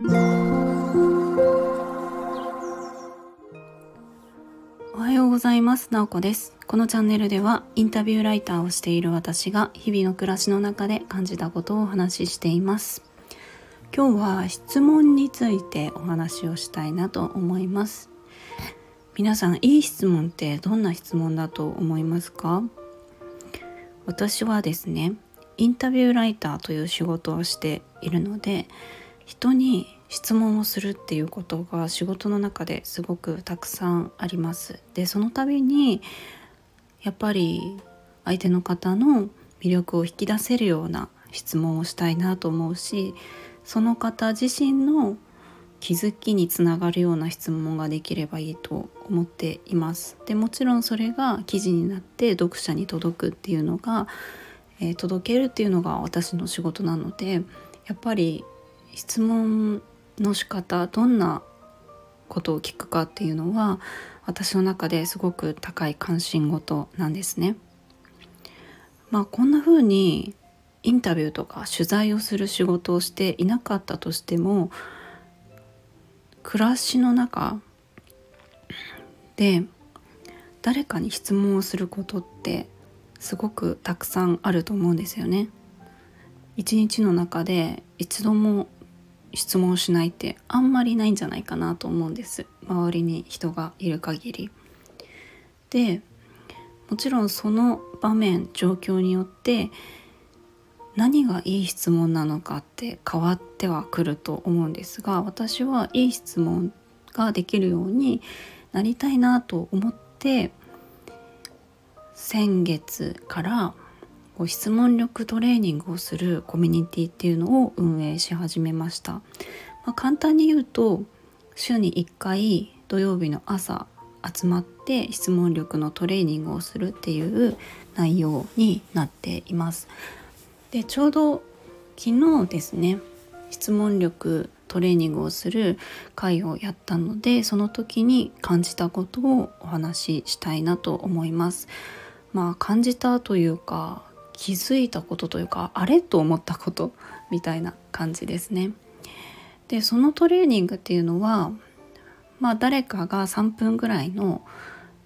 おはようございます。なおこです。このチャンネルではインタビューライターをしている私が日々の暮らしの中で感じたことをお話ししています。今日は質問についてお話をしたいなと思います。皆さん、いい質問ってどんな質問だと思いますか？私はですね、インタビューライターという仕事をしているので、人に質問をするっていうことが仕事の中ですごくたくさんあります。で、その度にやっぱり相手の方の魅力を引き出せるような質問をしたいなと思うしその方自身の気づきにつながるような質問ができればいいと思っています。でもちろんそれが記事になって読者に届くっていうのが、えー、届けるっていうのが私の仕事なのでやっぱり質問の仕方どんなことを聞くかっていうのは私の中ですごく高い関心事なんですね。まあこんな風にインタビューとか取材をする仕事をしていなかったとしても暮らしの中で誰かに質問をすることってすごくたくさんあると思うんですよね。一日の中で一度も質問しないってあんまりないんじゃないかなと思うんです周りに人がいる限り。でもちろんその場面状況によって何がいい質問なのかって変わってはくると思うんですが私はいい質問ができるようになりたいなと思って先月からこう質問力トレーニングをするコミュニティっていうのを運営し始めました、まあ、簡単に言うと週に1回土曜日の朝集まって質問力のトレーニングをするっていう内容になっています。でちょうど昨日ですね質問力トレーニングをする会をやったのでその時に感じたことをお話ししたいなと思います。まあ感じたというか気づいたことというかあれ？と思ったこと？みたいな感じですね。でそのトレーニングっていうのはまあ誰かが3分ぐらいの、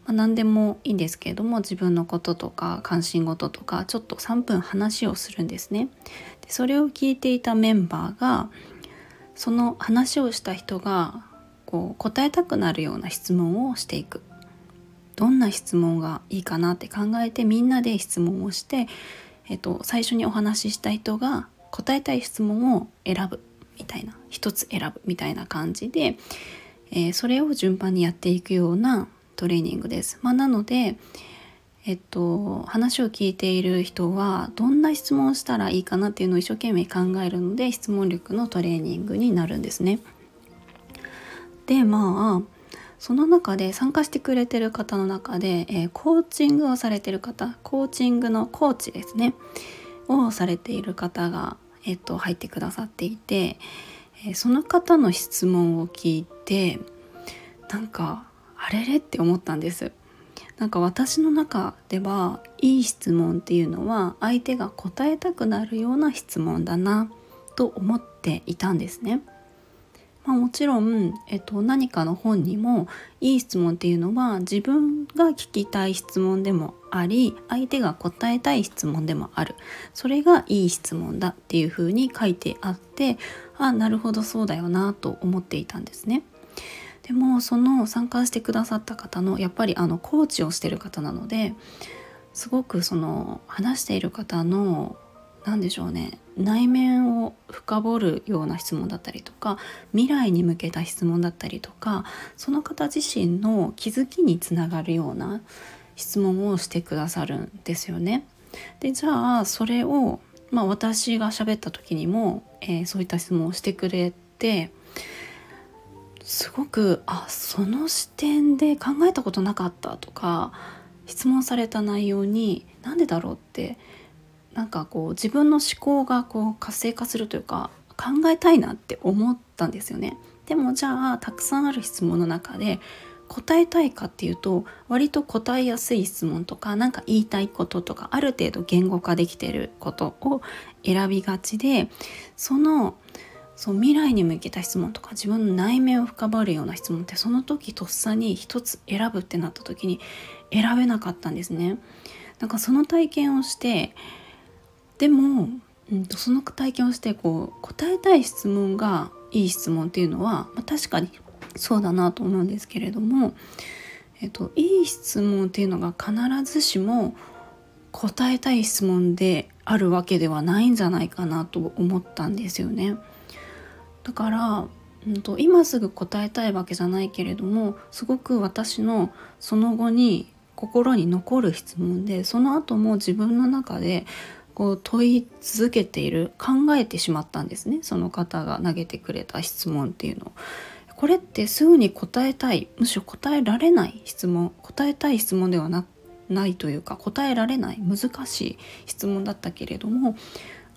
まあ、何でもいいんですけれども自分のこととか関心事とかちょっと3分話をするんですね。でそれを聞いていたメンバーがその話をした人がこう答えたくなるような質問をしていくどんな質問がいいかなって考えてみんなで質問をして、えっと、最初にお話しした人が答えたい質問を選ぶみたいな一つ選ぶみたいな感じで、えー、それを順番にやっていくようなトレーニングです。まあ、なので、えっと、話を聞いている人はどんな質問をしたらいいかなっていうのを一生懸命考えるので質問力のトレーニングになるんですね。でまあその中で参加してくれてる方の中で、えー、コーチングをされてる方コーチングのコーチですねをされている方が、えー、と入ってくださっていて、えー、その方の質問を聞いてなんかあれれって思ったんです。なんか私の中ではいい質問っていうのは相手が答えたくなるような質問だなと思っていたんですね。まあ、もちろん、えっと、何かの本にもいい質問っていうのは自分が聞きたい質問でもあり相手が答えたい質問でもあるそれがいい質問だっていうふうに書いてあってあなるほどそうだよなと思っていたんですね。でもその参加してくださった方のやっぱりあのコーチをしてる方なのですごくその話している方の何でしょうね内面を深掘るような質問だったりとか未来に向けた質問だったりとかその方自身の気づきにつながるような質問をしてくださるんですよね。でじゃあそれを、まあ、私が喋った時にも、えー、そういった質問をしてくれてすごくあその視点で考えたことなかったとか質問された内容に何でだろうってなんかこう自分の思考がこう活性化するというか考えたいなって思ったんですよね。でもじゃあたくさんある質問の中で答えたいかっていうと割と答えやすい質問とか何か言いたいこととかある程度言語化できてることを選びがちでそのそう未来に向けた質問とか自分の内面を深掘るような質問ってその時とっさに一つ選ぶってなった時に選べなかったんですね。なんかその体験をしてでも、うん、とその体験をしてこう答えたい質問がいい質問っていうのは、まあ、確かにそうだなと思うんですけれども、えっと、いい質問っていうのが必ずしも答えたい質問であるわけではないんじゃないかなと思ったんですよね。だから、うんと、今すぐ答えたいわけじゃないけれどもすごく私のその後に心に残る質問でその後も自分の中でこう問い続けている考えてしまったんですねその方が投げてくれた質問っていうのを。これってすぐに答えたいむしろ答えられない質問答えたい質問ではなないというか答えられない難しい質問だったけれども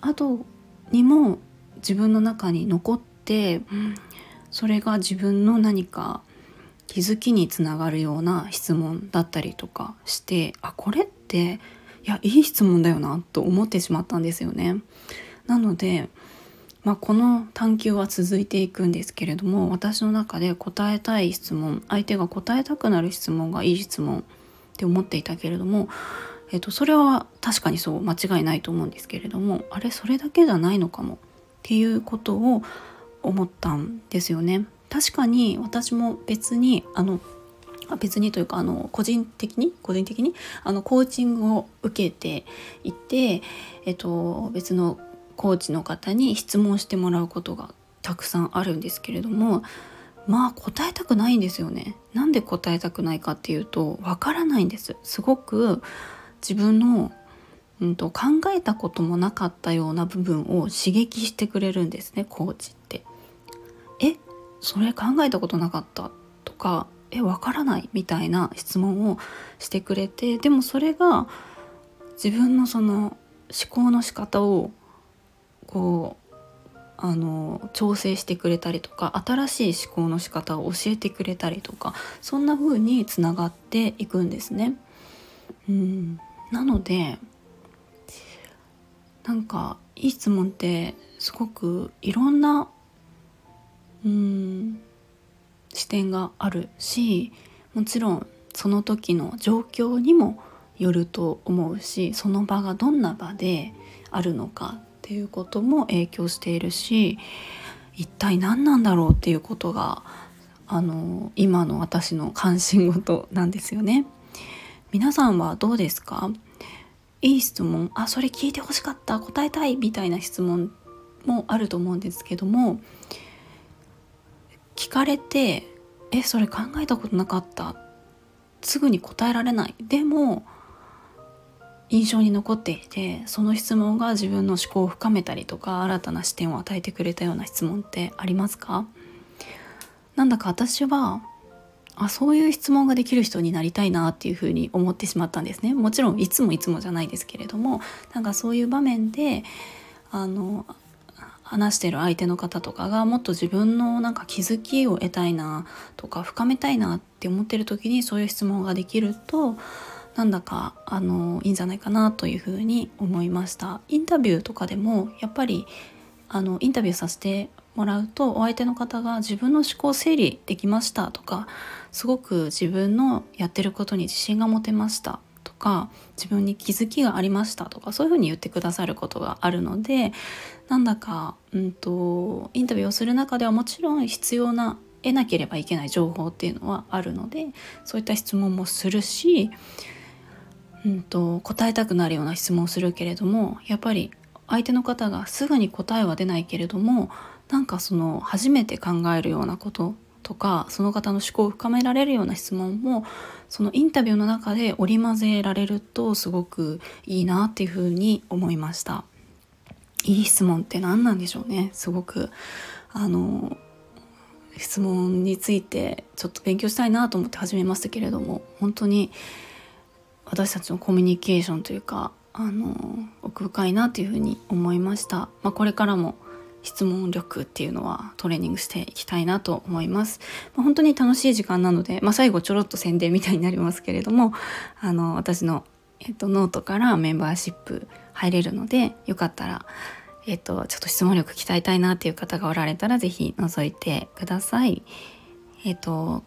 後にも自分の中に残ってそれが自分の何か気づきにつながるような質問だったりとかしてあこれっていやいい質問だよなと思ってしまったんですよね。なので、まあ、この探求は続いていくんですけれども私の中で答えたい質問相手が答えたくなる質問がいい質問って思っていたけれども、えっと、それは確かにそう間違いないと思うんですけれどもあれそれだけじゃないのかもっていうことを思ったんですよね。確かに私も別にあの別にというかあの個人的に個人的にあのコーチングを受けていて、えっと、別のコーチの方に質問してもらうことがたくさんあるんですけれどもまあ答えたくないんですよね。なんで答えたくないかっていうとわからないんです。すごく自分の、うんと、考えたこともなかったような部分を刺激してくれるんですねコーチって。えそれ考えたことなかったとかえわからない？みたいな質問をしてくれてでもそれが自分のその思考の仕方をこうあの調整してくれたりとか新しい思考の仕方を教えてくれたりとかそんな風につながっていくんですね。うんなのでなんかいい質問ってすごくいろんなうん視点があるしもちろんその時の状況にもよると思うしその場がどんな場であるのかっていうことも影響しているし一体何なんだろうっていうことがあの今の私の関心事なんですよね。皆さんはどうですか？いい質問あそれ聞いてほしかった答えたいみたいな質問もあると思うんですけども聞かれて「えそれ考えたことなかった」すぐに答えられない。でも印象に残っていてその質問が自分の思考を深めたりとか新たな視点を与えてくれたような質問ってありますか？なんだか私はあそういう質問ができる人になりたいなっていうふうに思ってしまったんですね。もちろんいつもいつもじゃないですけれどもなんかそういう場面であの話してる相手の方とかがもっと自分のなんか気づきを得たいなとか深めたいなって思ってる時にそういう質問ができるとなんだかあのいいんじゃないかなというふうに思いました。インタビューとかでもやっぱりあのインタビューさせてもらうとお相手の方が自分の思考整理できましたとかすごく自分のやってることに自信が持てました。か自分に気づきがありましたとかそういうふうに言ってくださることがあるのでなんだか、うんと、インタビューをする中ではもちろん必要な得なければいけない情報っていうのはあるのでそういった質問もするし、うんと、答えたくなるような質問をするけれどもやっぱり相手の方がすぐに答えは出ないけれどもなんかその初めて考えるようなこととかその方の思考を深められるような質問もそのインタビューの中で織り交ぜられるとすごくいいなっていうふうに思いました。いい質問って何なんでしょうねすごくあの質問についてちょっと勉強したいなと思って始めましたけれども本当に私たちのコミュニケーションというかあの奥深いなというふうに思いました、まあ、これからも質問力っていうのはトレーニングしていきたいなと思います。まあ、本当に楽しい時間なので、まあ、最後ちょろっと宣伝みたいになりますけれども あの私の、えっと、ノートからメンバーシップ入れるのでよかったら、えっと、ちょっと質問力鍛えたいなっていう方がおられたら、是非覗いてください。えっと、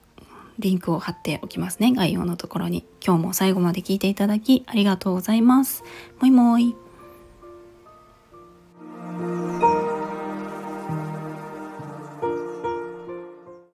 リンクを貼っておきますね。概要のところに。今日も最後まで聞いていただきありがとうございます。もいもい。